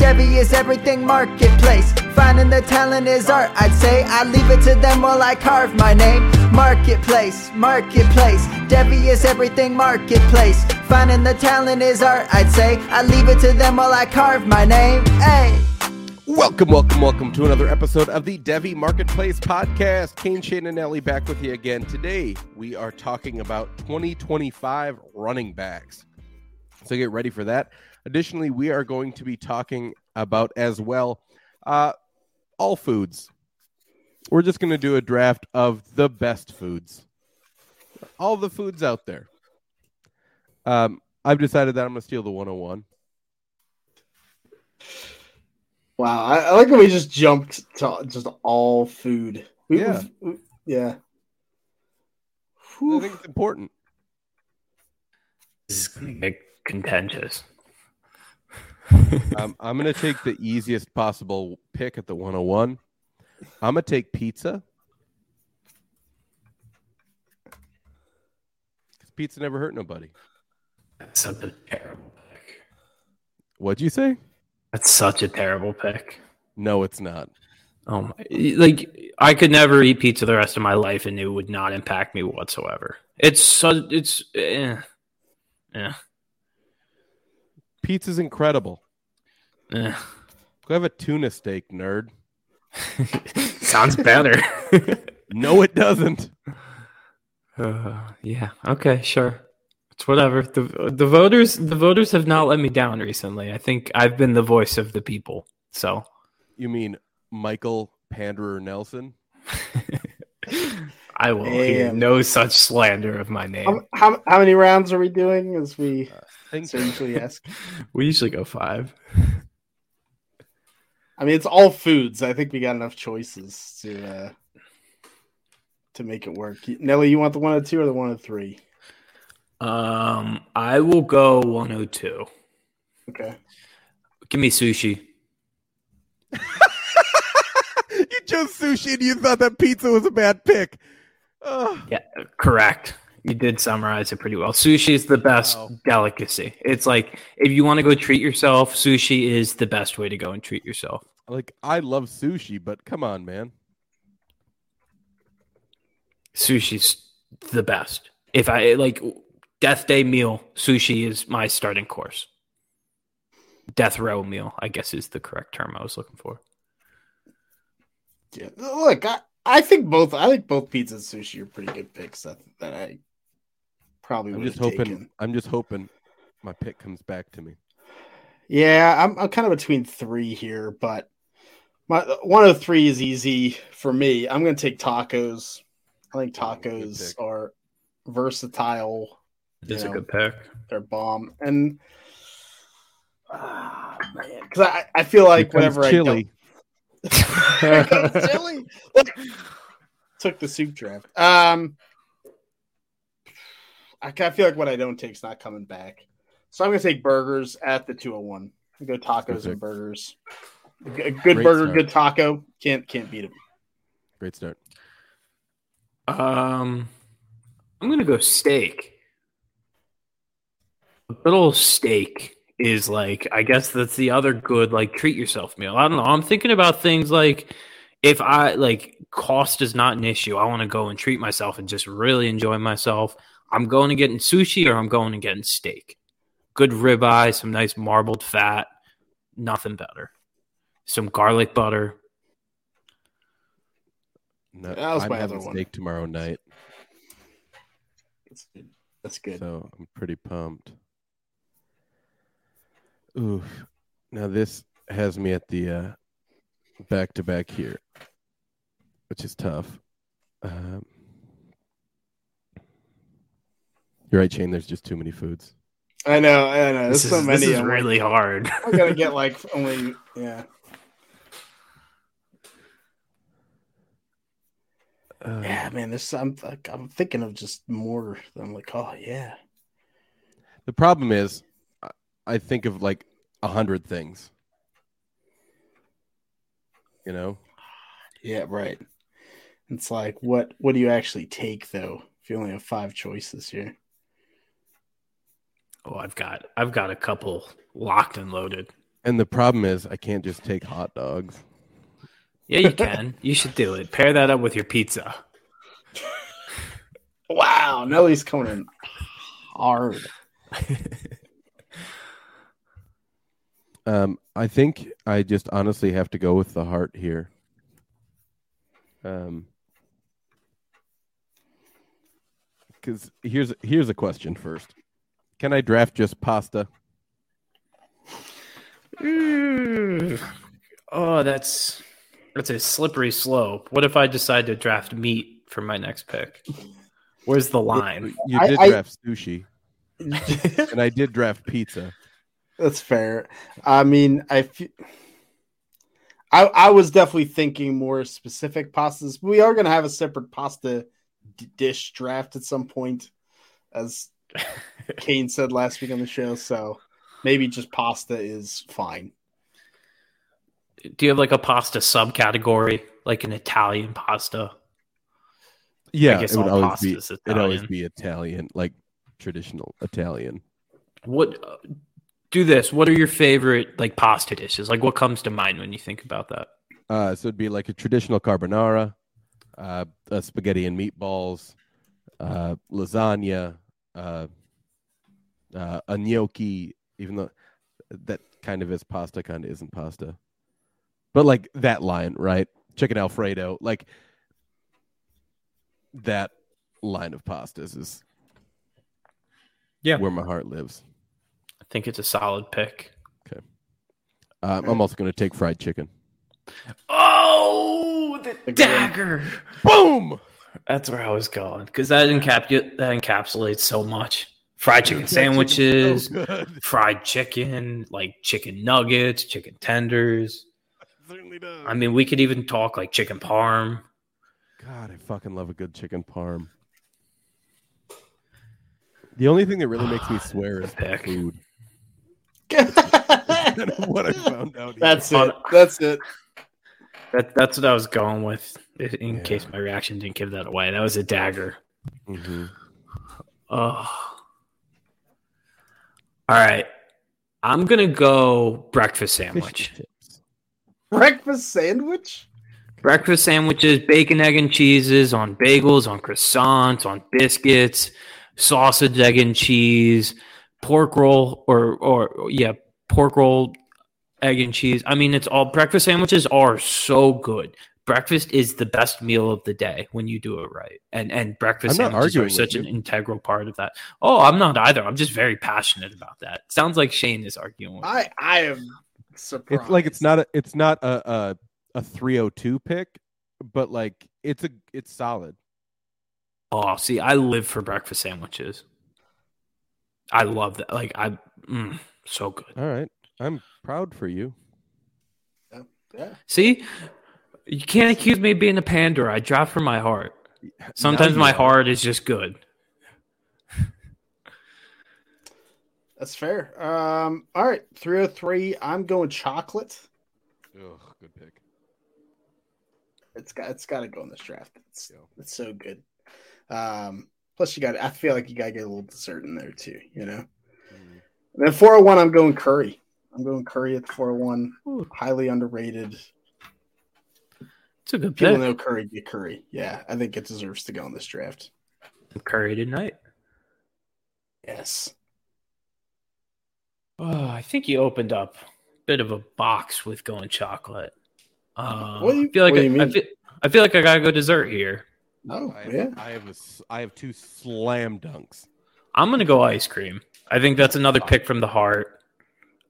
Devy is everything marketplace. Finding the talent is art, I'd say. I leave it to them while I carve my name. Marketplace, marketplace. Devy is everything marketplace. Finding the talent is art, I'd say. I leave it to them while I carve my name. Hey. Welcome, welcome, welcome to another episode of the Devy Marketplace Podcast. Kane, Shane, and Nelly back with you again. Today, we are talking about 2025 running backs. So get ready for that. Additionally, we are going to be talking about as well uh, all foods. We're just going to do a draft of the best foods, all the foods out there. Um, I've decided that I'm going to steal the 101. Wow, I, I like when we just jumped to just all food. We, Yeah. we- yeah. I think it's important. This is going to get contentious. Um, I'm going to take the easiest possible pick at the 101. I'm going to take pizza. 'Cause pizza never hurt nobody. That's such a terrible pick. What'd you say? That's such a terrible pick. No, it's not. Oh my! Like I could never eat pizza the rest of my life, and it would not impact me whatsoever. It's so it's eh, yeah Pizza's incredible. eh. Go have a tuna steak, nerd. sounds better. No, it doesn't. uh, yeah. Okay. Sure. It's whatever. The the voters the voters have not let me down recently. I think I've been the voice of the people. So You mean Michael Panderer Nelson? I will hear no such slander of my name. How, how, how many rounds are we doing as we Think so usually ask? We usually go five. I mean, it's all foods. I think we got enough choices to uh, to make it work. Nelly, you want the one hundred two or the one hundred three? Um, I will go 102. Okay. Give me sushi. you chose sushi and you thought that pizza was a bad pick. Yeah, correct. You did summarize it pretty well. Sushi is the best Wow. delicacy. It's like if you want to go treat yourself, sushi is the best way to go and treat yourself. like I love sushi, but come on, man. Sushi's the best. If I like death day meal, sushi is my starting course. Death row meal, I guess is the correct term I was looking for. Yeah. Look, I, I think both. I think both pizza and sushi are pretty good picks. That that I probably I'm would just hoping. taken. I'm just hoping my pick comes back to me. Yeah, I'm I'm kind of between three here, but my one of three is easy for me. I'm going to take tacos. I think tacos pick. are versatile. It's Yeah. a good pick. They're bomb, and ah, man, because I I feel like Here whenever chili. I don't Here comes took the soup draft. Um, I kind of feel like what I don't take is not coming back. So I'm going to take burgers at the 201. I'll go tacos Perfect. and burgers. A g- a good Great burger, start. good taco. Can't can't beat it. Great start. Um, I'm gonna go steak. A good old steak is like, I guess that's the other good like treat yourself meal. I don't know. I'm thinking about things like if I like cost is not an issue. I want to go and treat myself and just really enjoy myself. I'm going to get in sushi or I'm going to get in steak. Good ribeye, some nice marbled fat, nothing better. Some garlic butter. No, That was I'm my having other one. steak tomorrow night, That's good. That's good. so I'm pretty pumped. Ooh, now this has me at the uh, back to back here, which is tough. Um, you're right, Shane. There's just too many foods. I know, I know. There's This so is, many. this is I'm like, really hard. I'm gonna get like only yeah. Uh, Yeah, man. This I'm like I'm thinking of just more. I'm like, oh yeah. The problem is, I- I think of like a hundred things. You know, Yeah, right. It's like what what do you actually take though? If you only have five choices here. Oh, I've got I've got a couple locked and loaded. and the problem is, I can't just take hot dogs. Yeah, you can. you should do it. Pair that up with your pizza. Wow, Nelly's coming in hard. Um, I think I just honestly have to go with the heart here. Um, because here's here's a question first: Can I draft just pasta? Oh, that's that's a slippery slope. What if I decide to draft meat for my next pick? Where's the line? You I- did I- draft sushi, and I did draft pizza. That's fair. I mean, I, fe- I, I was definitely thinking more specific pastas. We are going to have a separate pasta d- dish draft at some point, as Kane said last week on the show. So maybe just pasta is fine. Do you have like a pasta subcategory, like an Italian pasta? Yeah, guess it would always be pasta's it always be Italian, like traditional Italian. What? Uh, do this. What are your favorite like pasta dishes? Like, what comes to mind when you think about that? Uh, so it'd be like a traditional carbonara, uh, a spaghetti and meatballs, uh, lasagna, uh, uh, a gnocchi, even though that kind of is pasta, kind of isn't pasta. But like that line, right? Chicken Alfredo, like that line of pastas is Yeah. where my heart lives. I think it's a solid pick. Um, I'm also going to take fried chicken. Oh, the The dagger! Boom! That's where I was going because that encap that encapsulates so much. Fried chicken That chicken's sandwiches, so fried chicken, like chicken nuggets, chicken tenders. certainly does. I mean, we could even talk like chicken parm. God, I fucking love a good chicken parm. The only thing that really makes me swear is Pick. food. That's what I found out. here. it. That's it. That that's what I was going with. In Yeah. case my reaction didn't give that away, that was a dagger. Mhm. Oh. All right. I'm gonna go breakfast sandwich. Breakfast sandwich? Breakfast sandwiches, bacon, egg, and cheeses on bagels, on croissants, on biscuits, sausage, egg, and cheese, pork roll, or or yeah, pork roll, egg and cheese. I mean, it's all breakfast sandwiches are so good. Breakfast is the best meal of the day when you do it right, and and breakfast sandwiches are such you. an integral part of that. Oh, I'm not either. I'm just very passionate about that. Sounds like Shane is arguing. With me. I I am surprised. It's like it's not a it's not a a, a 302 pick, but like it's a it's solid. Oh, see, I live for breakfast sandwiches. I love that. Like I, mm, so good. All right. I'm proud for you. Yeah. See, you can't accuse me of being a pander. I draft from my heart. Sometimes my you heart is just good. That's fair. Um, all right, 303. I'm going chocolate. Ugh, good pick. It's got it's got to go in this draft. It's Yeah. it's so good. Um, plus you got I feel like you got to get a little dessert in there too. You know. Mm. And then 401. I'm going curry. I'm going curry at 401. Ooh. Highly underrated. It's a good People pick. know curry get curry. Yeah, I think it deserves to go in this draft. Curry tonight. Yes. Oh, I think you opened up a bit of a box with going chocolate. Uh, What do you- I feel like what do I, you I mean? feel, I feel like I gotta go dessert here. Oh I have, yeah. I have a s I have two slam dunks. I'm gonna go ice cream. I think that's another pick from the heart.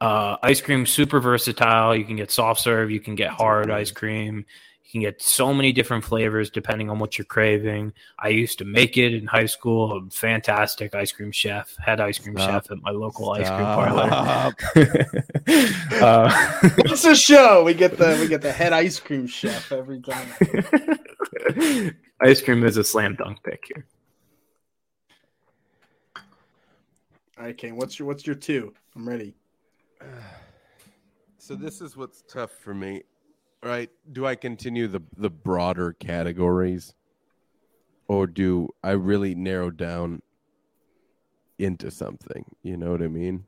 Uh, ice cream super versatile. You can get soft serve. You can get hard ice cream. You You can get so many different flavors depending on what you're craving. I used to make it in high school. A fantastic ice cream chef, head ice cream Stop. chef at my local ice cream parlor. Uh, It's a show. We get the we get the head ice cream chef every time. ice cream is a slam dunk pick here. All right, Kane. What's your what's your two? I'm ready. So this is what's tough for me, right? Do I continue the the broader categories, or do I really narrow down into something? You know what I mean?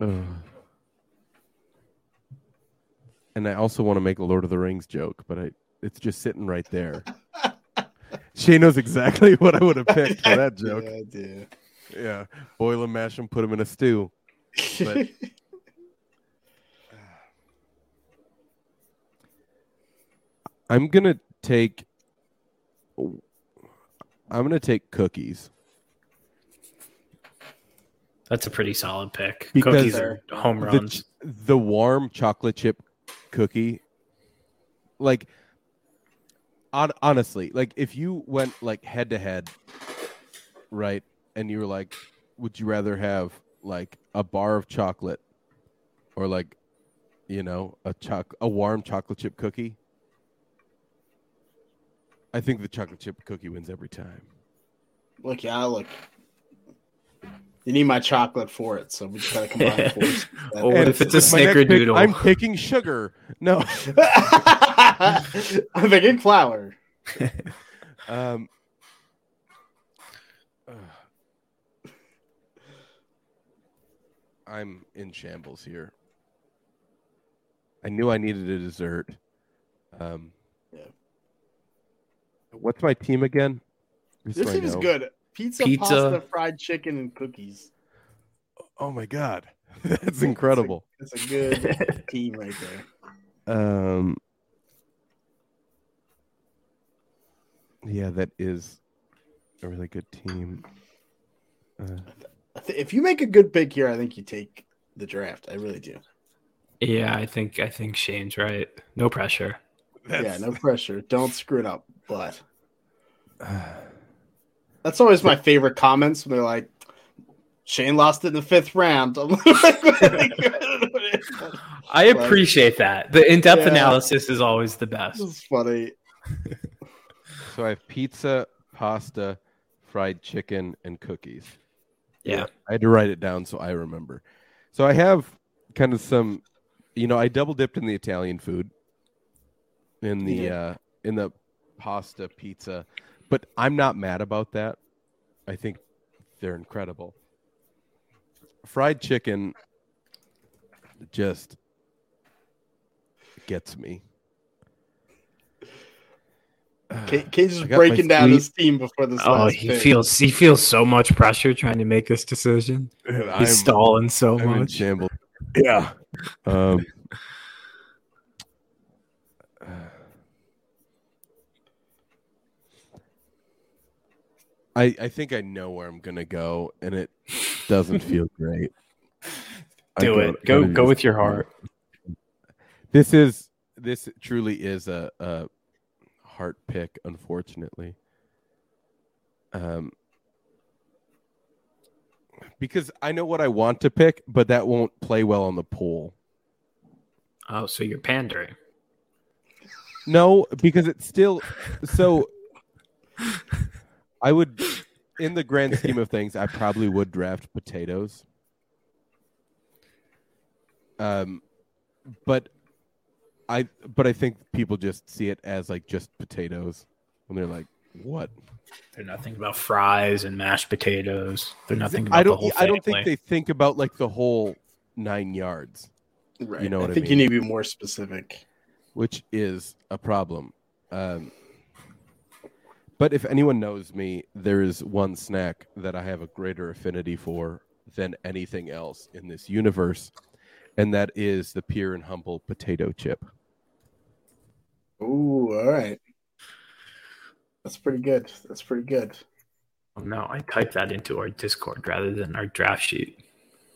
Ugh. And I also want to make a Lord of the Rings joke, but I it's just sitting right there. Shane knows exactly what I would have picked for that joke. Yeah, I do. Yeah, boil them, mash them, put them in a stew. But- I'm gonna take. I'm gonna take cookies That's a pretty solid pick. Because Cookies are home runs. ch- the warm chocolate chip cookie. Like, on, honestly, like if you went like head to head, right, and you were like, would you rather have like a bar of chocolate or like, you know, a choc a warm chocolate chip cookie? I think the chocolate chip cookie wins every time. look, yeah, look. You need my chocolate for it, so we just gotta combine forces. Oh, what And if it's a with my pick, snickerdoodle? I'm picking sugar. No. I'm thinking flour. Um, ugh. I'm in shambles here. I knew I needed a dessert. Um, Yeah. What's my team again? Just This so team is good. Pizza, Pizza. pasta, fried chicken, and cookies. Oh my god, that's incredible. It's a good team right there. Um, yeah, that is a really good team. Uh, If you make a good pick here, I think you take the draft. I really do. yeah, I think I think Shane's right. No pressure. yeah, no pressure. Don't screw it up. But that's always my favorite comments when they're like, Shane lost it in the fifth round. I'm like, I appreciate that. The in-depth Yeah. analysis is always the best. this is funny. So I have pizza, pasta, fried chicken, and cookies. Yeah. I had to write it down so I remember. So I have kind of some, you know, I double dipped in the Italian food, in the Yeah. uh, in the pasta, pizza, but I'm not mad about that. I think they're incredible. Fried chicken just gets me. Kane, Kane's I just got my breaking down his team before this Oh, last he pick. feels he feels so much pressure trying to make this decision. I'm- He's stalling so I'm much. shambles. Yeah. Um, I I think I know where I'm gonna go, and it doesn't feel great. I Do gotta- it. Go gotta go just- with your heart. This is this truly is a, a heart pick, unfortunately. Um, because I know what I want to pick, but that won't play well on the pool. Oh, so you're pandering. No, because it's still so. I would, in the grand scheme of things, I probably would draft potatoes. Um, but I but I think people just see it as like just potatoes and they're like, "What?" They're not thinking about fries and mashed potatoes. They're not thinking about I don't. whole I don't think they think about like the whole nine yards, Right. You know what I I think you need to be more specific. which is a problem. Um, but if anyone knows me, there is one snack that I have a greater affinity for than anything else in this universe, and that is the pure and humble potato chip. Ooh, all right. That's pretty good. That's pretty good. Oh, no, I typed that into our Discord rather than our draft sheet.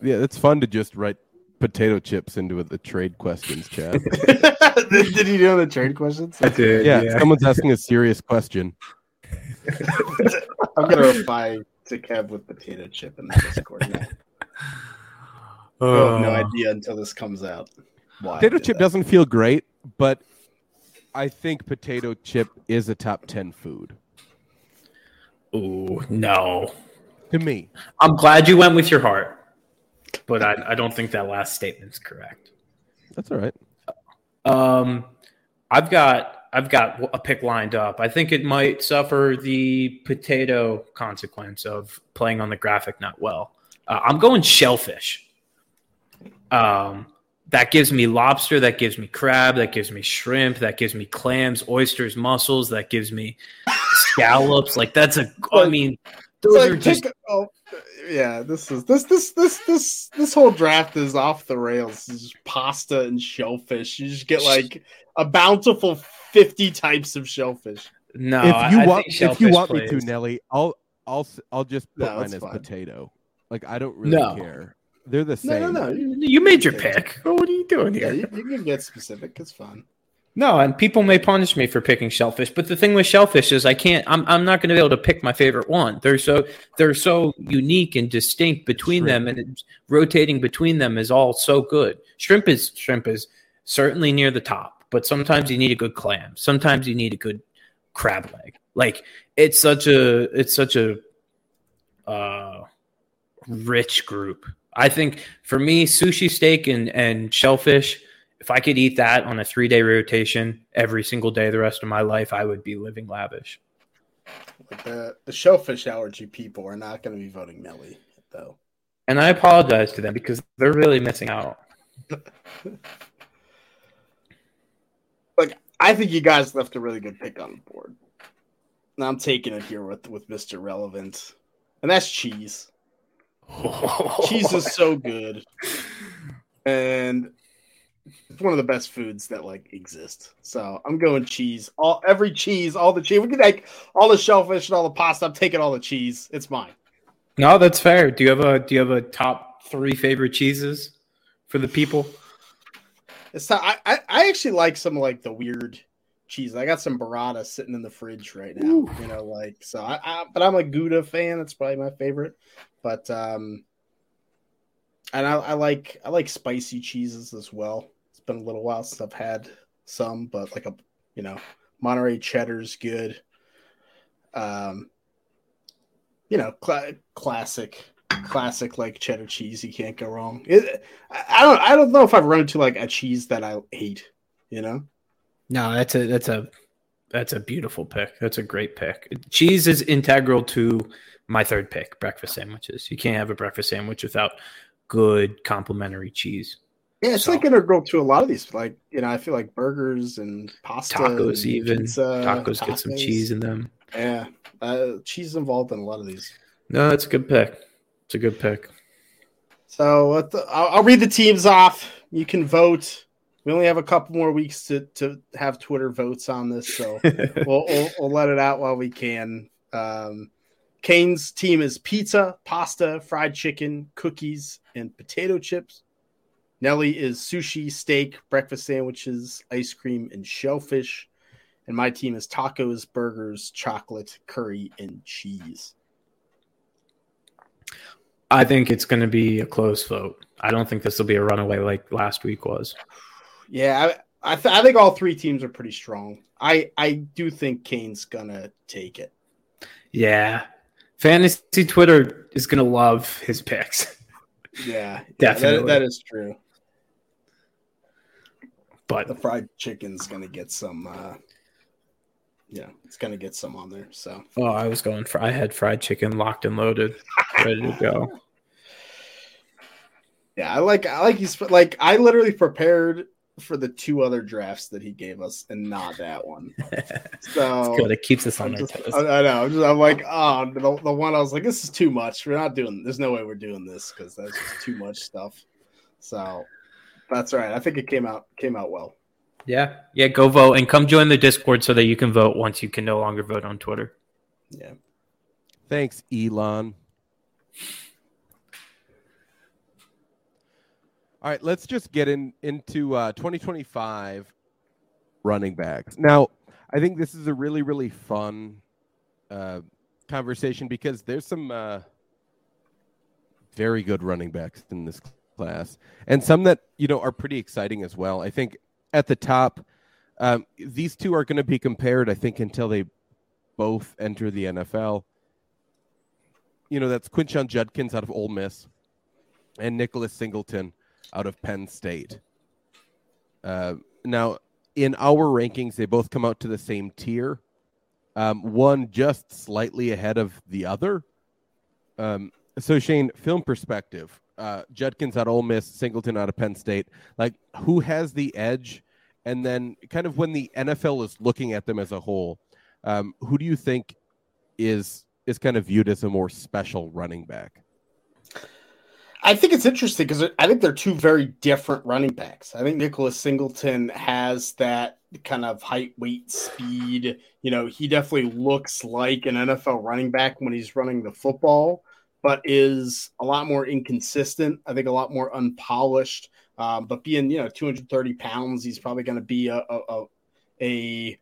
Yeah, it's fun to just write potato chips into the trade questions chat. did, did you know the trade questions? I did. yeah, someone's asking a serious question. I'm gonna reply to Kev with potato chip in the Discord. Now. I have no Uh, idea until this comes out. Why Potato chip that. doesn't feel great, but I think potato chip is a top 10 food Ooh, no. to me. I'm glad you went with your heart, but I, I don't think that last statement's correct. That's all right. Um, I've got I've got a pick lined up. I think it might suffer the potato consequence of playing on the graphic not well. Uh, I'm going shellfish. Um, that gives me lobster. That gives me crab. That gives me shrimp. That gives me clams, oysters, mussels. That gives me scallops. Like that's a. I mean, those It's are like, just pick- oh, yeah, this is this this this this this whole draft is off the rails. It's just pasta and shellfish. You just get like a bountiful fifty types of shellfish. no. if you I- I want think if you shellfish want me to. Nelly, I'll I'll I'll just put No, mine as fine. potato. Like I don't really No. care. They're the same. no, no. You, You made your pick. What are you doing yeah, here? you, you can get specific. It's fun. No, and people may punish me for picking shellfish, but the thing with shellfish is I can't. I'm I'm not going to be able to pick my favorite one. They're so they're so unique and distinct between Shrimp. them, and it's, rotating between them is all so good. Shrimp is shrimp is certainly near the top, but sometimes you need a good clam. Sometimes you need a good crab leg. Like it's such a it's such a uh, rich group. I think for me, sushi, steak, and and shellfish if I could eat that on a three day rotation every single day the rest of my life, I would be living lavish. The the shellfish allergy people are not going to be voting Nelly though. And I apologize to them because they're really missing out. Like I think you guys left a really good pick on the board. And I'm taking it here with with Mr. Relevant, and that's cheese. cheese is so good and it's one of the best foods that like exist. So i'm going cheese. All every cheese all the cheese. We can like all the shellfish and all the pasta. I'm taking all the cheese. It's mine. No, that's fair. Do you have a do you have a top three favorite cheeses for the people? it's not, I, I i actually like some like the weird cheese. I got some burrata sitting in the fridge right now Ooh. you know like so I, I but i'm a gouda fan. It's probably my favorite. But um and I, I like i like spicy cheeses as well been a little while since i've had some but like a you know monterey cheddar's good um you know cla classic classic like cheddar cheese you can't go wrong it, I, I don't i don't know if i've run into like a cheese that i hate you know No, that's a that's a that's a beautiful pick. That's a great pick. Cheese is integral to my third pick, breakfast sandwiches. You can't have a breakfast sandwich without good complementary cheese. Yeah, it's So- like integral to a lot of these. Like you know, I feel like burgers and pasta, Tacos and even. pizza, Tacos get some cheese in them. Yeah, uh, cheese is involved in a lot of these. No, that's a good pick. It's a good pick. So the, I'll, I'll read the teams off. You can vote. We only have a couple more weeks to to have Twitter votes on this, so we'll, we'll we'll let it out while we can. Um, Kane's team is pizza, pasta, fried chicken, cookies, and potato chips. Nelly is sushi, steak, breakfast sandwiches, ice cream, and shellfish. And my team is tacos, burgers, chocolate, curry, and cheese. I think it's going to be a close vote. I don't think this will be a runaway like last week was. Yeah, I I, th- I think all three teams are pretty strong. I I do think Kane's gonna take it. Yeah. Fantasy Twitter is going to love his picks. Yeah, Definitely. that, that is true. But The fried chicken's gonna get some. uh Yeah, it's gonna get some on there. So oh, I was going for I had fried chicken locked and loaded, ready to go. yeah, I like I like he's like I literally prepared for the two other drafts that he gave us and not that one. So Good. It keeps us on I'm our toes. I, I know. I'm, just, I'm like, oh, the, the one I was like, this is too much. We're not doing. There's no way we're doing this because that's just too much stuff. So that's all right. I think it came out came out well. Yeah. Yeah. Go vote and come join the Discord so that you can vote once you can no longer vote on Twitter. Yeah. Thanks, Elon. All right, let's just get in into uh, 2025 running backs. Now, I think this is a really really fun uh, conversation because there's some uh, very good running backs in this class, and some that you know are pretty exciting as well. I think at the top, um, these two are going to be compared. I think until they both enter the NFL. You know, that's Quinshon Judkins out of Ole Miss and Nicholas Singleton out of Penn State. Uh, now, in our rankings, they both come out to the same tier. Um, one just slightly ahead of the other. Um, so, Shane, film perspective, uh, Judkins of Ole Miss, Singleton out of Penn State. Like, who has the edge? And then, kind of when the NFL is looking at them as a whole, um, who do you think is is kind of viewed as a more special running back? I think it's interesting because I think they're two very different running backs. I think Nicholas Singleton has that kind of height, weight, speed. You know, he definitely looks like an NFL running back when he's running the football, but is a lot more inconsistent. I think a lot more unpolished. Um, but being, you know, 230 pounds, he's probably going to be a, a, a,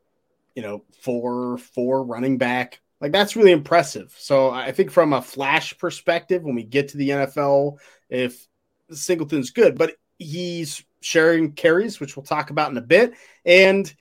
you know, four, four running back like that's really impressive. So I think from a flash perspective, when we get to the NFL, if Singleton's good, but he's sharing carries, which we'll talk about in a bit, and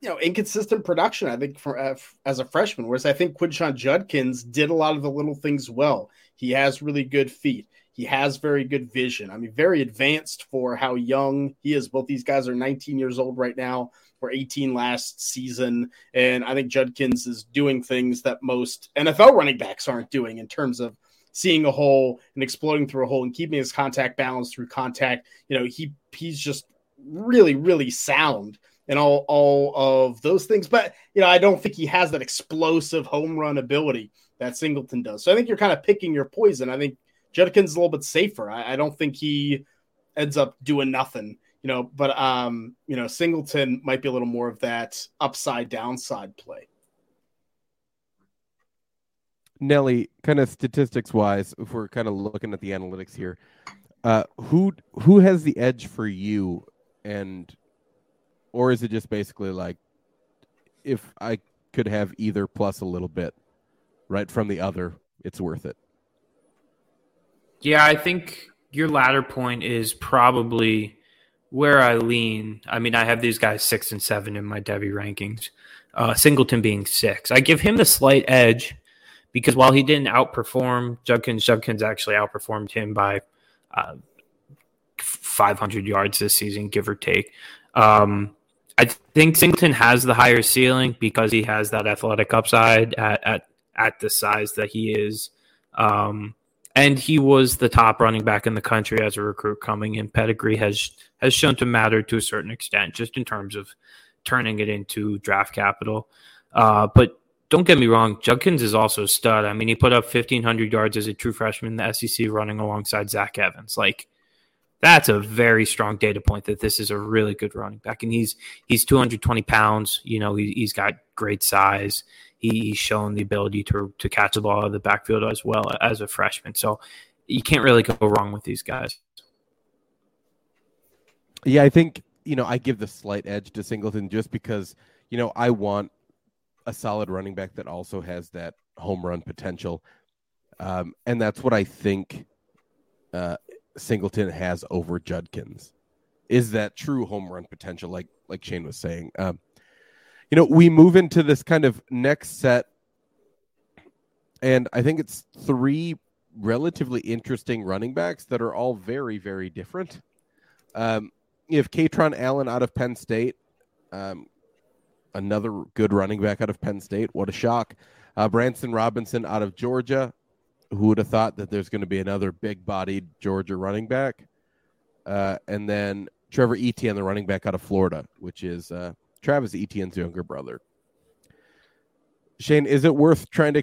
you know inconsistent production. I think for uh, as a freshman, whereas I think Quinshon Judkins did a lot of the little things well. He has really good feet. He has very good vision. I mean, very advanced for how young he is. Both these guys are 19 years old right now were 18 last season. And I think Judkins is doing things that most NFL running backs aren't doing in terms of seeing a hole and exploding through a hole and keeping his contact balance through contact. You know, he he's just really, really sound and all all of those things. But you know, I don't think he has that explosive home run ability that Singleton does. So I think you're kind of picking your poison. I think Judkins a little bit safer. I, I don't think he ends up doing nothing you know, but um, you know, Singleton might be a little more of that upside downside play. Nelly, kind of statistics wise, if we're kind of looking at the analytics here, uh, who who has the edge for you, and or is it just basically like if I could have either plus a little bit, right from the other, it's worth it. Yeah, I think your latter point is probably where I lean, I mean, I have these guys six and seven in my Devy rankings. Uh, Singleton being six, I give him the slight edge because while he didn't outperform Judkins, Judkins actually outperformed him by uh, 500 yards this season, give or take. Um, I think Singleton has the higher ceiling because he has that athletic upside at at, at the size that he is. Um, and he was the top running back in the country as a recruit coming in. Pedigree has has shown to matter to a certain extent, just in terms of turning it into draft capital. Uh, but don't get me wrong, Judkins is also a stud. I mean, he put up 1,500 yards as a true freshman in the SEC running alongside Zach Evans. Like, that's a very strong data point that this is a really good running back. And he's he's 220 pounds. You know, he, he's got great size he's shown the ability to to catch the ball out of the backfield as well as a freshman. So you can't really go wrong with these guys. Yeah, I think you know I give the slight edge to Singleton just because you know I want a solid running back that also has that home run potential, um, and that's what I think uh, Singleton has over Judkins. Is that true home run potential? Like like Shane was saying, um, you know, we move into this kind of next set, and I think it's three relatively interesting running backs that are all very, very different. Um, you have Kaytron Allen out of Penn State, um, another good running back out of Penn State. What a shock. Uh, Branson Robinson out of Georgia. Who would have thought that there's going to be another big bodied Georgia running back? Uh, and then Trevor Etienne, the running back out of Florida, which is uh, Travis Etienne's younger brother. Shane, is it worth trying to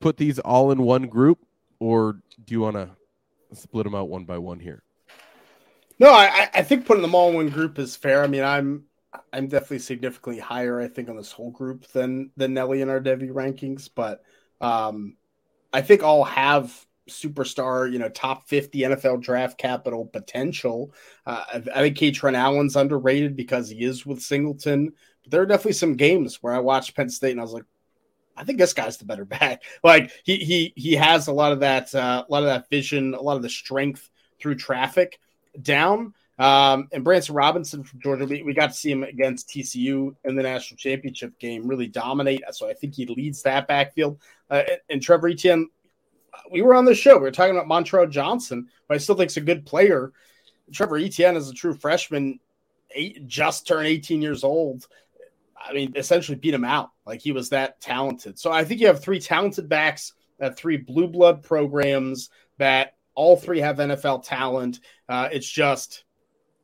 put these all in one group, or do you want to split them out one by one here? No, I, I think putting them all in one group is fair. I mean, I'm I'm definitely significantly higher, I think, on this whole group than than Nelly in our Devy rankings, but um, I think all have superstar, you know, top 50 NFL draft capital potential. Uh, I think Kaytron Allen's underrated because he is with Singleton. But there are definitely some games where I watched Penn State and I was like, I think this guy's the better back. Like he he he has a lot of that uh, a lot of that vision, a lot of the strength through traffic down. Um, and Branson Robinson from Georgia, we, we got to see him against TCU in the national championship game really dominate. So I think he leads that backfield. Uh, and, and, Trevor Etienne, we were on the show. We were talking about Montrell Johnson, but I still think he's a good player. Trevor Etienne is a true freshman, eight, just turned 18 years old. I mean, essentially beat him out. Like he was that talented. So I think you have three talented backs at three blue blood programs that all three have NFL talent. Uh, it's just,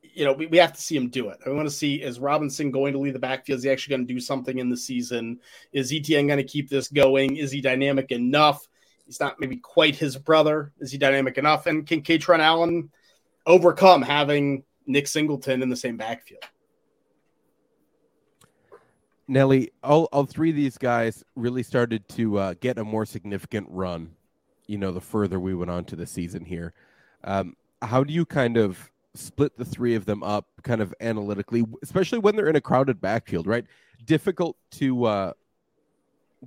you know, we, we have to see him do it. I want to see is Robinson going to lead the backfield? Is he actually going to do something in the season? Is Etienne going to keep this going? Is he dynamic enough? He's not maybe quite his brother. Is he dynamic enough? And can Kaytron Allen overcome having Nick Singleton in the same backfield? Nelly, all, all three of these guys really started to uh, get a more significant run, you know, the further we went on to the season here. Um, how do you kind of split the three of them up kind of analytically, especially when they're in a crowded backfield, right? Difficult to uh,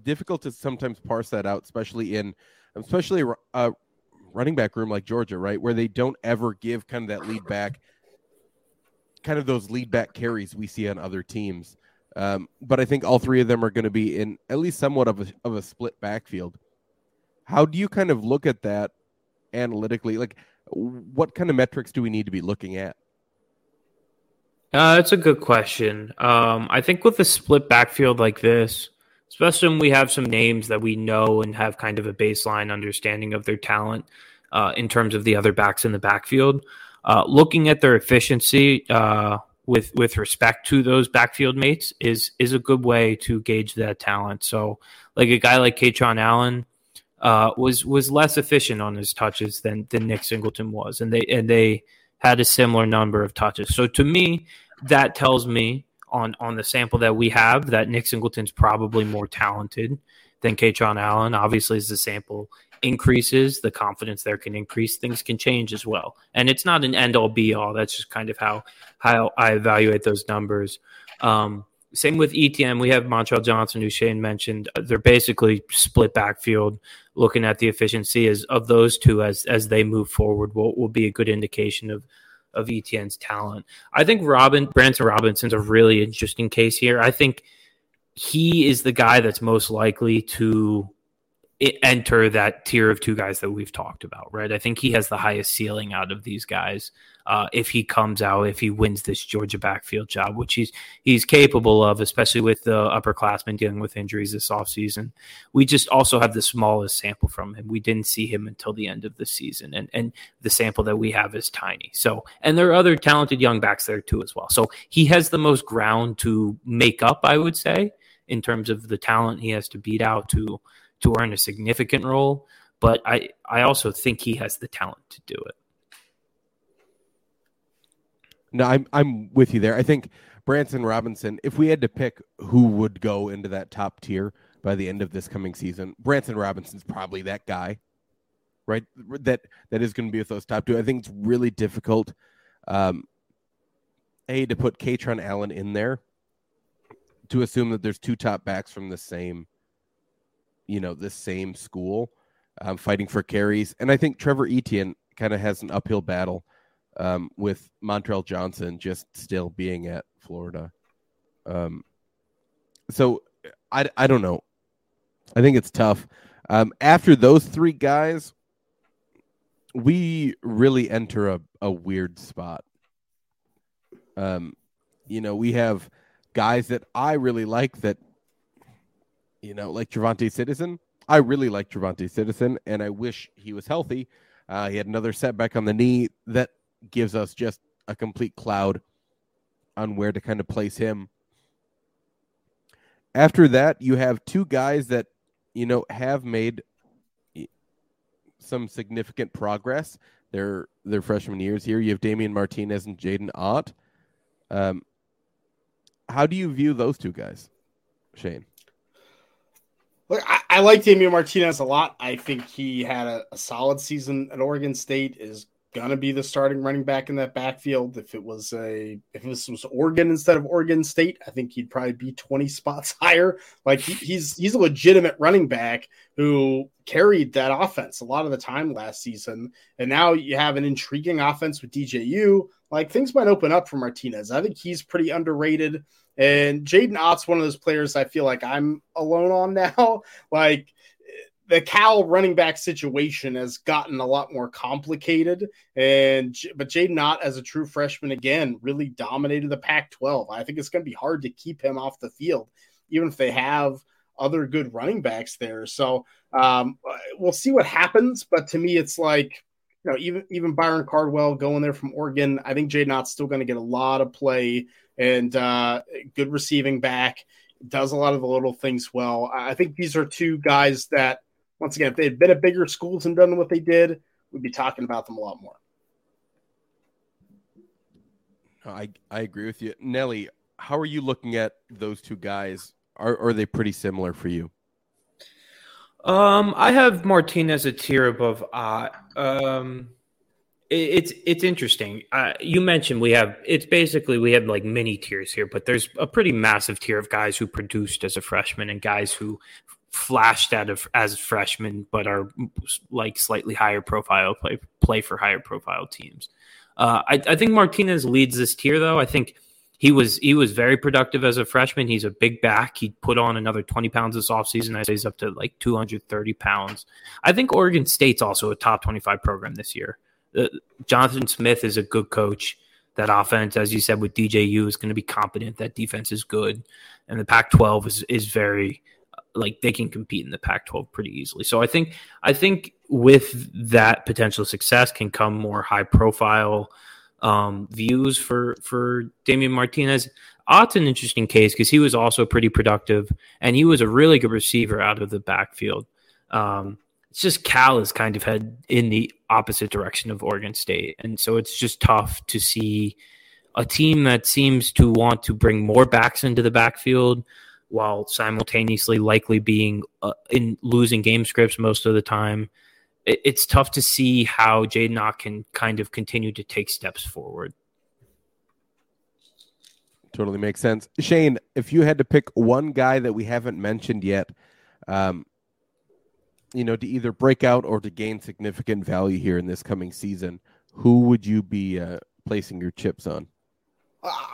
difficult to sometimes parse that out, especially in especially a running back room like Georgia, right, where they don't ever give kind of that lead back, kind of those lead back carries we see on other teams. Um, but I think all three of them are going to be in at least somewhat of a, of a split backfield. How do you kind of look at that analytically? Like, what kind of metrics do we need to be looking at? Uh, that's a good question. Um, I think with a split backfield like this, especially when we have some names that we know and have kind of a baseline understanding of their talent uh, in terms of the other backs in the backfield, uh, looking at their efficiency uh, with with respect to those backfield mates is is a good way to gauge that talent. So, like a guy like Kaytron Allen uh, was was less efficient on his touches than than Nick Singleton was, and they and they had a similar number of touches. So to me, that tells me on on the sample that we have that Nick Singleton's probably more talented than Kaytron Allen. Obviously, as the sample increases, the confidence there can increase. Things can change as well, and it's not an end all be all. That's just kind of how how I evaluate those numbers. Um, same with Etienne. We have Montrell Johnson, who Shane mentioned. They're basically split backfield. Looking at the efficiency as of those two as as they move forward will, will be a good indication of of Etienne's talent. I think Robin Branson Robinson's a really interesting case here. I think he is the guy that's most likely to enter that tier of two guys that we've talked about, right? I think he has the highest ceiling out of these guys. Uh, if he comes out, if he wins this Georgia backfield job, which he's he's capable of, especially with the upperclassmen dealing with injuries this offseason. We just also have the smallest sample from him. We didn't see him until the end of the season, and and the sample that we have is tiny. So, and there are other talented young backs there too as well. So he has the most ground to make up, I would say, in terms of the talent he has to beat out to to earn a significant role, but I, I also think he has the talent to do it. No, I'm I'm with you there. I think Branson Robinson, if we had to pick who would go into that top tier by the end of this coming season, Branson Robinson's probably that guy, right? That that is going to be with those top two. I think it's really difficult, um, a to put Kaytron Allen in there, to assume that there's two top backs from the same you know the same school um, fighting for carries and i think trevor etienne kind of has an uphill battle um, with montrell johnson just still being at florida um, so I, I don't know i think it's tough um, after those three guys we really enter a, a weird spot um, you know we have guys that i really like that you know, like Trevonte Citizen. I really like Trevonte Citizen, and I wish he was healthy. Uh, he had another setback on the knee that gives us just a complete cloud on where to kind of place him. After that, you have two guys that you know have made some significant progress. Their their freshman years here. You have Damien Martinez and Jaydn Ott. Um, how do you view those two guys, Shane? Look, I, I like Damien Martinez a lot. I think he had a, a solid season at Oregon State. Is gonna be the starting running back in that backfield. If it was a if this was Oregon instead of Oregon State, I think he'd probably be 20 spots higher. Like he, he's he's a legitimate running back who carried that offense a lot of the time last season. And now you have an intriguing offense with DJU. Like things might open up for Martinez. I think he's pretty underrated. And Jaydn Ott's one of those players I feel like I'm alone on now. like the Cal running back situation has gotten a lot more complicated. And but Jaydn Ott, as a true freshman, again, really dominated the Pac-12. I think it's going to be hard to keep him off the field, even if they have other good running backs there. So um, we'll see what happens. But to me, it's like you know, even even Byron Cardwell going there from Oregon. I think Jaydn Ott's still going to get a lot of play and uh, good receiving back. Does a lot of the little things well. I think these are two guys that once again, if they had been at bigger schools and done what they did, we'd be talking about them a lot more. I I agree with you, Nelly. How are you looking at those two guys? Are are they pretty similar for you? Um, I have Martinez a tier above Ott. Um, it's it's interesting. Uh, you mentioned we have it's basically we have like mini tiers here, but there's a pretty massive tier of guys who produced as a freshman and guys who flashed out of as freshmen, but are like slightly higher profile play play for higher profile teams. Uh, I, I think Martinez leads this tier though. I think he was he was very productive as a freshman. He's a big back. He put on another 20 pounds this offseason. I say he's up to like 230 pounds. I think Oregon State's also a top 25 program this year. Uh, Jonathan Smith is a good coach. That offense, as you said, with DJU is going to be competent. That defense is good, and the Pac-12 is is very like they can compete in the Pac-12 pretty easily. So I think I think with that potential success can come more high profile um, views for for Damien Martinez. Ott's an interesting case because he was also pretty productive and he was a really good receiver out of the backfield. Um, it's just Cal is kind of head in the opposite direction of Oregon State, and so it's just tough to see a team that seems to want to bring more backs into the backfield while simultaneously likely being uh, in losing game scripts most of the time. It, it's tough to see how Jaydn Ott can kind of continue to take steps forward. Totally makes sense. Shane, if you had to pick one guy that we haven't mentioned yet, um, you know, to either break out or to gain significant value here in this coming season, who would you be uh, placing your chips on?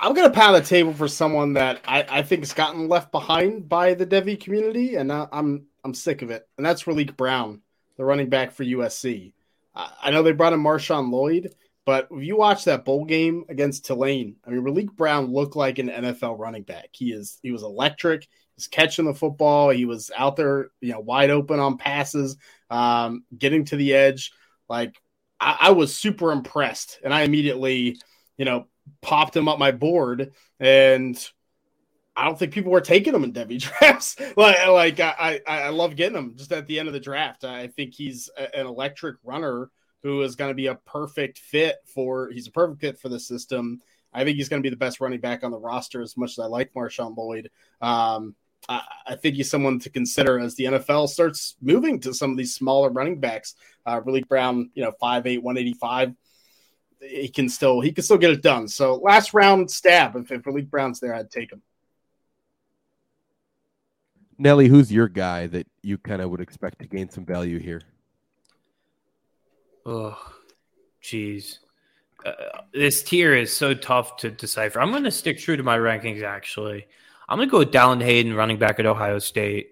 I'm gonna pound the table for someone that I, I think has gotten left behind by the Devy community, and I, I'm I'm sick of it. And that's Raleek Brown, the running back for USC. I know they brought in Marshawn Lloyd, but if you watch that bowl game against Tulane, I mean, Raleek Brown looked like an NFL running back. He is he was electric. He was catching the football. He was out there, you know, wide open on passes, um, getting to the edge. Like I, I was super impressed, and I immediately, you know, popped him up my board, and I don't think people were taking him in Devy drafts. like, like I, I, I love getting him just at the end of the draft. I think he's a, an electric runner who is going to be a perfect fit for. He's a perfect fit for the system. I think he's going to be the best running back on the roster. As much as I like Marshawn Lloyd, um, I, I, think he's someone to consider as the NFL starts moving to some of these smaller running backs. Uh, Raleek Brown, you know, 5'8", 185 he can still he can still get it done. So last round stab if, if Malik Brown's there, I'd take him. Nelly, who's your guy that you kind of would expect to gain some value here? Oh, jeez. Uh, this tier is so tough to decipher. I'm going to stick true to my rankings, actually. I'm going to go with Dallan Hayden, running back at Ohio State.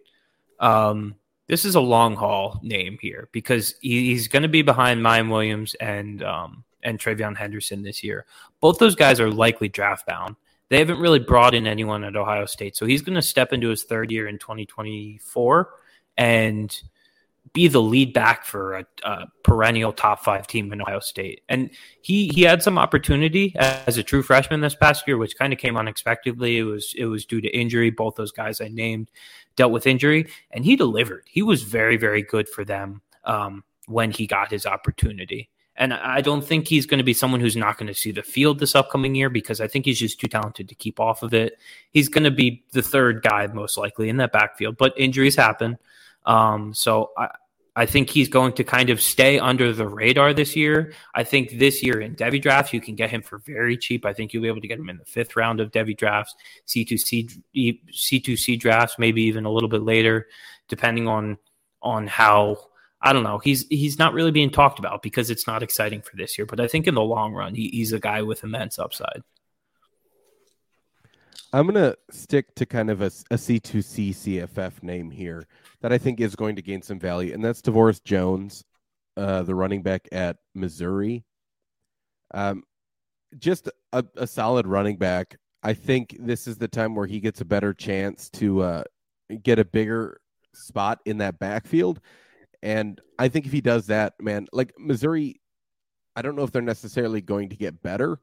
Um, this is a long haul name here because he's going to be behind Miyan Williams and um, and TreVeyon Henderson this year. Both those guys are likely draft bound. They haven't really brought in anyone at Ohio State. So he's going to step into his third year in 2024 and be the lead back for a, a, perennial top five team in Ohio State. And he he had some opportunity as a true freshman this past year, which kind of came unexpectedly. It was it was due to injury. Both those guys I named dealt with injury, and he delivered. He was very very good for them um, when he got his opportunity. And I don't think he's going to be someone who's not going to see the field this upcoming year because I think he's just too talented to keep off of it. He's going to be the third guy most likely in that backfield, but injuries happen. Um, so I, I think he's going to kind of stay under the radar this year. I think this year in Devy drafts, you can get him for very cheap. I think you'll be able to get him in the fifth round of Devy drafts, C2C, C2C drafts, maybe even a little bit later, depending on on how I don't know. He's he's not really being talked about because it's not exciting for this year. But I think in the long run, he, he's a guy with immense upside. I'm gonna stick to kind of a a C2C CFF name here that I think is going to gain some value, and that's Tavorus Jones, uh, the running back at Missouri. Um, just a, a solid running back. I think this is the time where he gets a better chance to uh, get a bigger spot in that backfield and I think if he does that, man, like Missouri, I don't know if they're necessarily going to get better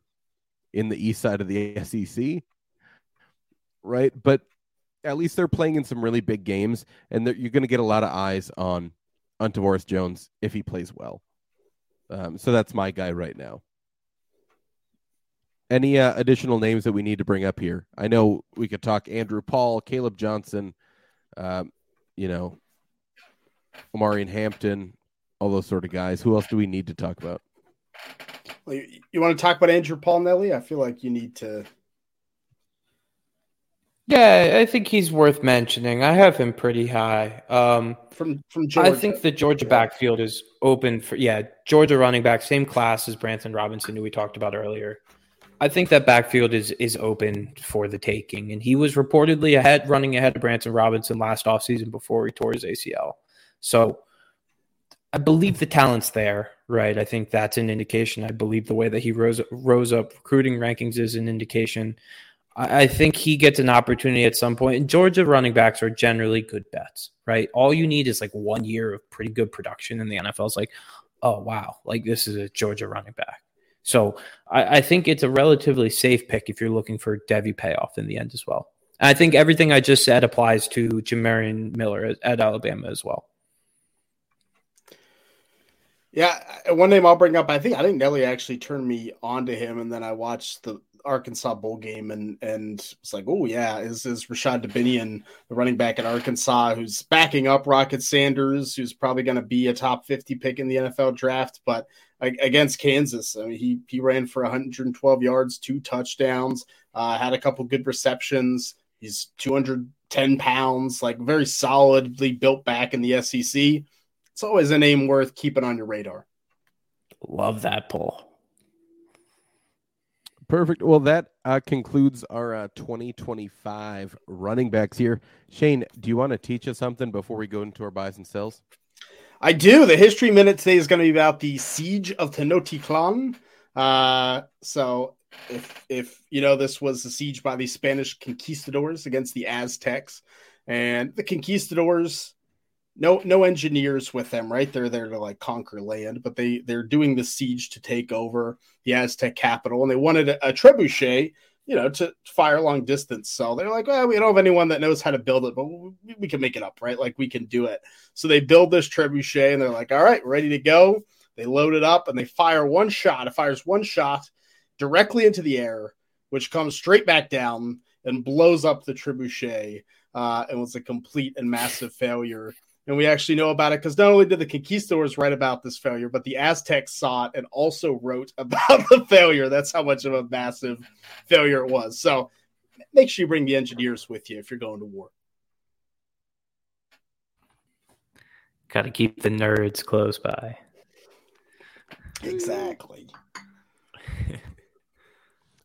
in the east side of the SEC, right? But at least they're playing in some really big games, and you're going to get a lot of eyes on on Tavorus Jones if he plays well. Um, so that's my guy right now. Any uh, additional names that we need to bring up here? I know we could talk Andrew Paul, Caleb Johnson, um, you know, Omarion Hampton, all those sort of guys. Who else do we need to talk about? Well, you, you want to talk about Andrew Paul Nelly? I feel like you need to. Yeah, I think he's worth mentioning. I have him pretty high. Um, from from Georgia. I think the Georgia backfield is open for yeah Georgia running back, same class as Branson Robinson, who we talked about earlier. I think that backfield is is open for the taking, and he was reportedly ahead, running ahead of Branson Robinson last offseason before he tore his ACL. So I believe the talent's there, right? I think that's an indication. I believe the way that he rose rose up recruiting rankings is an indication. I, I think he gets an opportunity at some point. And Georgia running backs are generally good bets, right? All you need is like one year of pretty good production in the NFL. Is like, oh wow, like this is a Georgia running back. So I, I think it's a relatively safe pick if you're looking for Devy payoff in the end as well. And I think everything I just said applies to Jamarion Miller at, at Alabama as well. Yeah, one name I'll bring up. I think I think Nelly actually turned me on to him, and then I watched the Arkansas bowl game, and and it's like, oh yeah, is is Rashod Dubinion, the running back at Arkansas, who's backing up Rocket Sanders, who's probably going to be a top fifty pick in the NFL draft, but against Kansas, I mean, he he ran for 112 yards, two touchdowns, uh, had a couple good receptions. He's 210 pounds, like very solidly built back in the SEC it's always a name worth keeping on your radar. Love that pull. Perfect. Well, that uh, concludes our uh, 2025 running backs here. Shane, do you want to teach us something before we go into our buys and sells? I do. The history minute today is going to be about the siege of Tenochtitlan. Uh, so, if if you know, this was a siege by the Spanish conquistadors against the Aztecs, and the conquistadors no no engineers with them right? They're there to like conquer land but they they're doing the siege to take over the aztec capital and they wanted a, a trebuchet you know to fire long distance. So they're like well we don't have anyone that knows how to build it but we, we can make it up right? Like we can do it. So they build this trebuchet and they're like all right ready to go. They load it up and they fire one shot. It fires one shot directly into the air which comes straight back down and blows up the trebuchet uh, and was a complete and massive failure and we actually know about it because not only did the conquistadors write about this failure, but the Aztecs saw it and also wrote about the failure. That's how much of a massive failure it was. So make sure you bring the engineers with you if you're going to war. Got to keep the nerds close by. Exactly.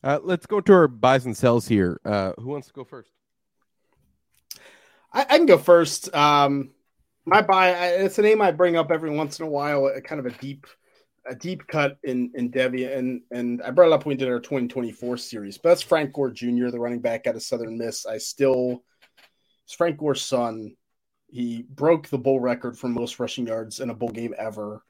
uh, let's go to our buys and sells here. Uh, who wants to go first? I, I can go first. Um, my buy it's a name I bring up every once in a while, a kind of a deep a deep cut in in Devy, and and I brought it up when we did our 2024 series. But that's Frank Gore Jr., the running back out of Southern Miss. I still it's Frank Gore's son. He broke the bowl record for most rushing yards in a bowl game ever.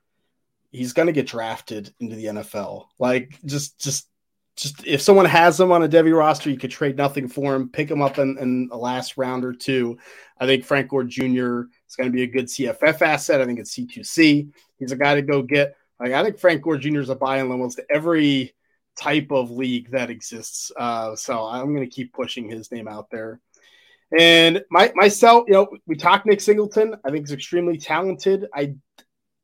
He's going to get drafted into the NFL. Like just just just if someone has him on a Devy roster, you could trade nothing for him, pick him up in, in the last round or two. I think Frank Gore Jr. is going to be a good CFF asset. I think it's C2C. He's a guy to go get. Like I think Frank Gore Jr. is a buy in almost every type of league that exists. Uh, so I'm going to keep pushing his name out there. And my myself, you know, we talked Nick Singleton. I think he's extremely talented. I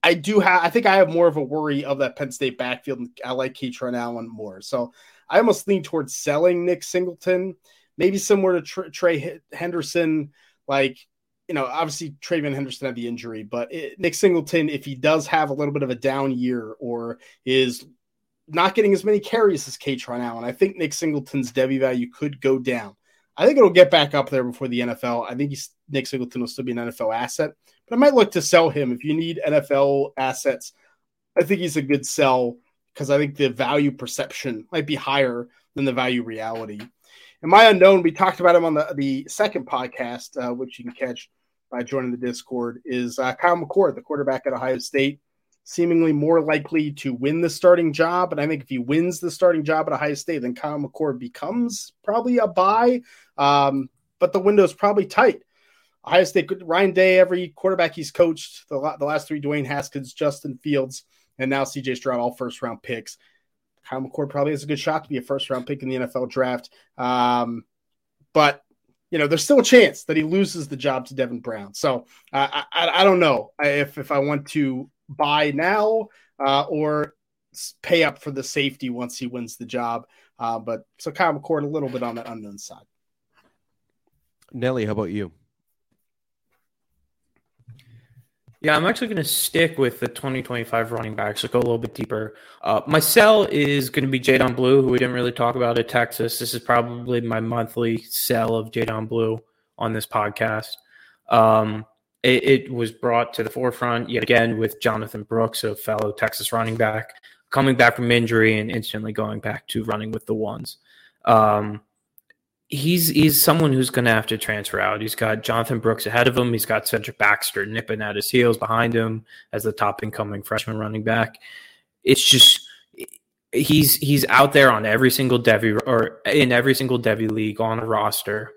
I do have I think I have more of a worry of that Penn State backfield. I like Kaytron Allen more. So I almost lean towards selling Nick Singleton, maybe similar to Trey Henderson. Like, you know, obviously TreVeyon Henderson had the injury, but it, Nick Singleton, if he does have a little bit of a down year or is not getting as many carries as Kaytron Allen, I think Nick Singleton's Devy value could go down. I think it'll get back up there before the NFL. I think Nick Singleton will still be an NFL asset, but I might look to sell him if you need NFL assets. I think he's a good sell because I think the value perception might be higher than the value reality. And my unknown, we talked about him on the, the second podcast, uh, which you can catch by joining the Discord, is uh, Kyle McCord, the quarterback at Ohio State, seemingly more likely to win the starting job. And I think if he wins the starting job at Ohio State, then Kyle McCord becomes probably a buy. Um, but the window is probably tight. Ohio State, Ryan Day, every quarterback he's coached, the, the last three, Dwayne Haskins, Justin Fields, and now CJ Stroud, all first round picks. Kyle McCord probably has a good shot to be a first round pick in the NFL draft. Um, but you know, there's still a chance that he loses the job to Devin Brown. So uh, I, I don't know if if I want to buy now uh, or pay up for the safety once he wins the job. Uh, but so Kyle McCord a little bit on that unknown side. Nelly, how about you? Yeah, I'm actually going to stick with the 2025 running backs. So go a little bit deeper. Uh, my sell is going to be Jaydon Blue, who we didn't really talk about at Texas. This is probably my monthly sell of Jaydon Blue on this podcast. Um, it, it, was brought to the forefront yet again with Jonathan Brooks, a fellow Texas running back, coming back from injury and instantly going back to running with the ones. Um, he's he's someone who's going to have to transfer out. He's got Jonathan Brooks ahead of him. He's got Cedric Baxter nipping at his heels behind him as the top incoming freshman running back. It's just he's he's out there on every single Devy or in every single Devy league on a roster.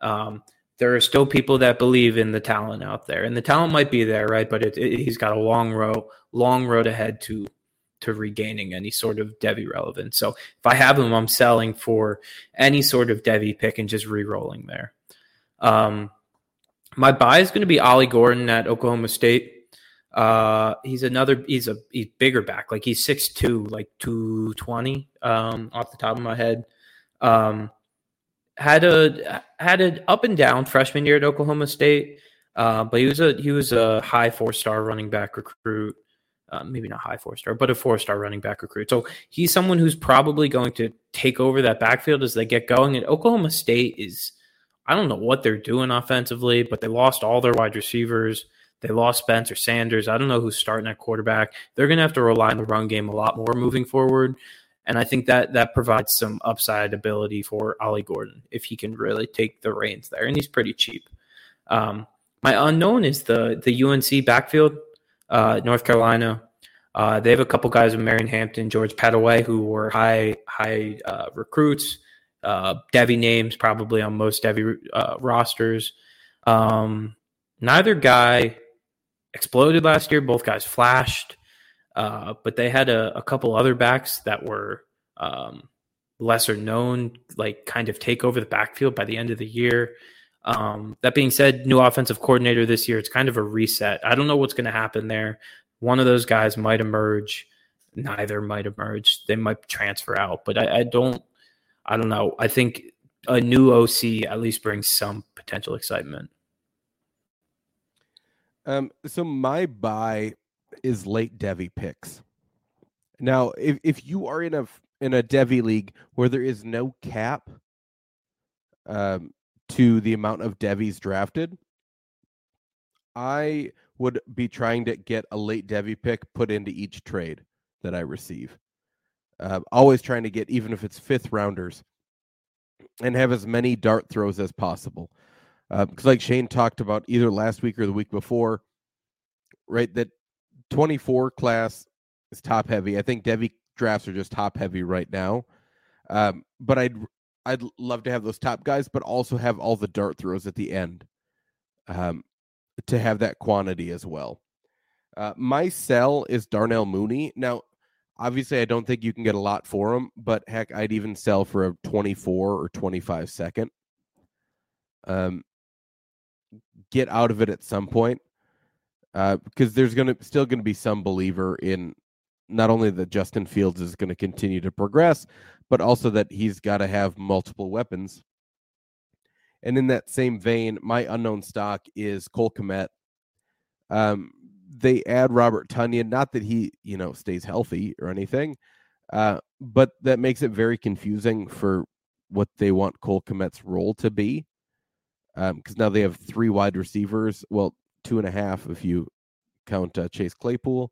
Um, there are still people that believe in the talent out there, and the talent might be there, right? But it, it, he's got a long road, long road ahead to to regaining any sort of Devy relevance. So if I have him, I'm selling for any sort of Devy pick and just re-rolling there. Um, my buy is going to be Ollie Gordon at Oklahoma State. Uh, he's another. He's a he's bigger back. Like he's six two, like two twenty. Um, off the top of my head. Um, had a had an up and down freshman year at Oklahoma State. Uh, but he was a he was a high four star running back recruit uh, maybe not high four star, but a four star running back recruit. So he's someone who's probably going to take over that backfield as they get going. And Oklahoma State is, I don't know what they're doing offensively, but they lost all their wide receivers. They lost Spencer Sanders. I don't know who's starting at quarterback. They're going to have to rely on the run game a lot more moving forward. And I think that that provides some upside ability for Ollie Gordon if he can really take the reins there. And he's pretty cheap. Um, my unknown is the the UNC backfield uh, North Carolina. Uh, they have a couple guys in Marion Hampton, George Pettaway, who were high high uh, recruits. Uh, Devy names probably on most Devy uh, rosters. Um, neither guy exploded last year. Both guys flashed, uh, but they had a, a, couple other backs that were um, lesser known, like kind of take over the backfield by the end of the year. Um, that being said, new offensive coordinator this year. It's kind of a reset. I don't know what's going to happen there. One of those guys might emerge. Neither might emerge. They might transfer out, but I, I don't. I don't know. I think a new OC at least brings some potential excitement. Um, so my buy is late Devy picks. Now, if, if you are in a in a Devy league where there is no cap, um, to the amount of Devies drafted, I would be trying to get a late Devy pick put into each trade that I receive. Uh, always trying to get, even if it's fifth rounders, and have as many dart throws as possible. Because, uh, like Shane talked about either last week or the week before, right? That 24 class is top heavy. I think Devy drafts are just top heavy right now. Um, but I'd I'd love to have those top guys, but also have all the dart throws at the end um, to have that quantity as well. Uh, my sell is Darnell Mooney. Now, obviously, I don't think you can get a lot for him, but heck, I'd even sell for a 24 or 25 second. Um, get out of it at some point uh, because there's going to still going to be some believer in not only that Justin Fields is going to continue to progress, but also that he's got to have multiple weapons. And in that same vein, my unknown stock is Cole Kmet. Um, they add Robert Tonyan, not that he, you know, stays healthy or anything, uh, but that makes it very confusing for what they want Cole Kmet's role to be. Because um, now they have three wide receivers. Well, two and a half if you count uh, Chase Claypool.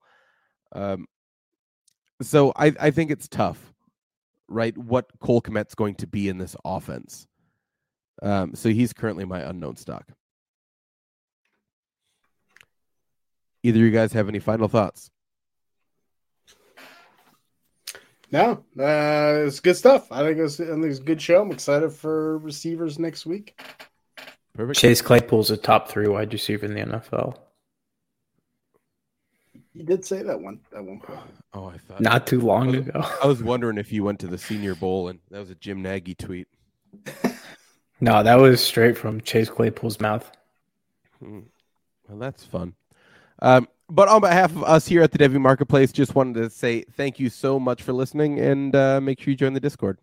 Um, so I, I think it's tough, right? What Cole Kmet's going to be in this offense. Um, so he's currently my unknown stock. Either you guys have any final thoughts? No, uh, it's good stuff. I think it's, I think it's a good show. I'm excited for receivers next week. Perfect. Chase Claypool's a top three wide receiver in the NFL. You did say that one at one point. Oh, I thought not too long I was, ago. I was wondering if you went to the Senior Bowl and that was a Jim Nagy tweet. no, that was straight from Chase Claypool's mouth. Hmm. Well, that's fun. Um, but on behalf of us here at the Devy Marketplace, just wanted to say thank you so much for listening and uh, make sure you join the Discord.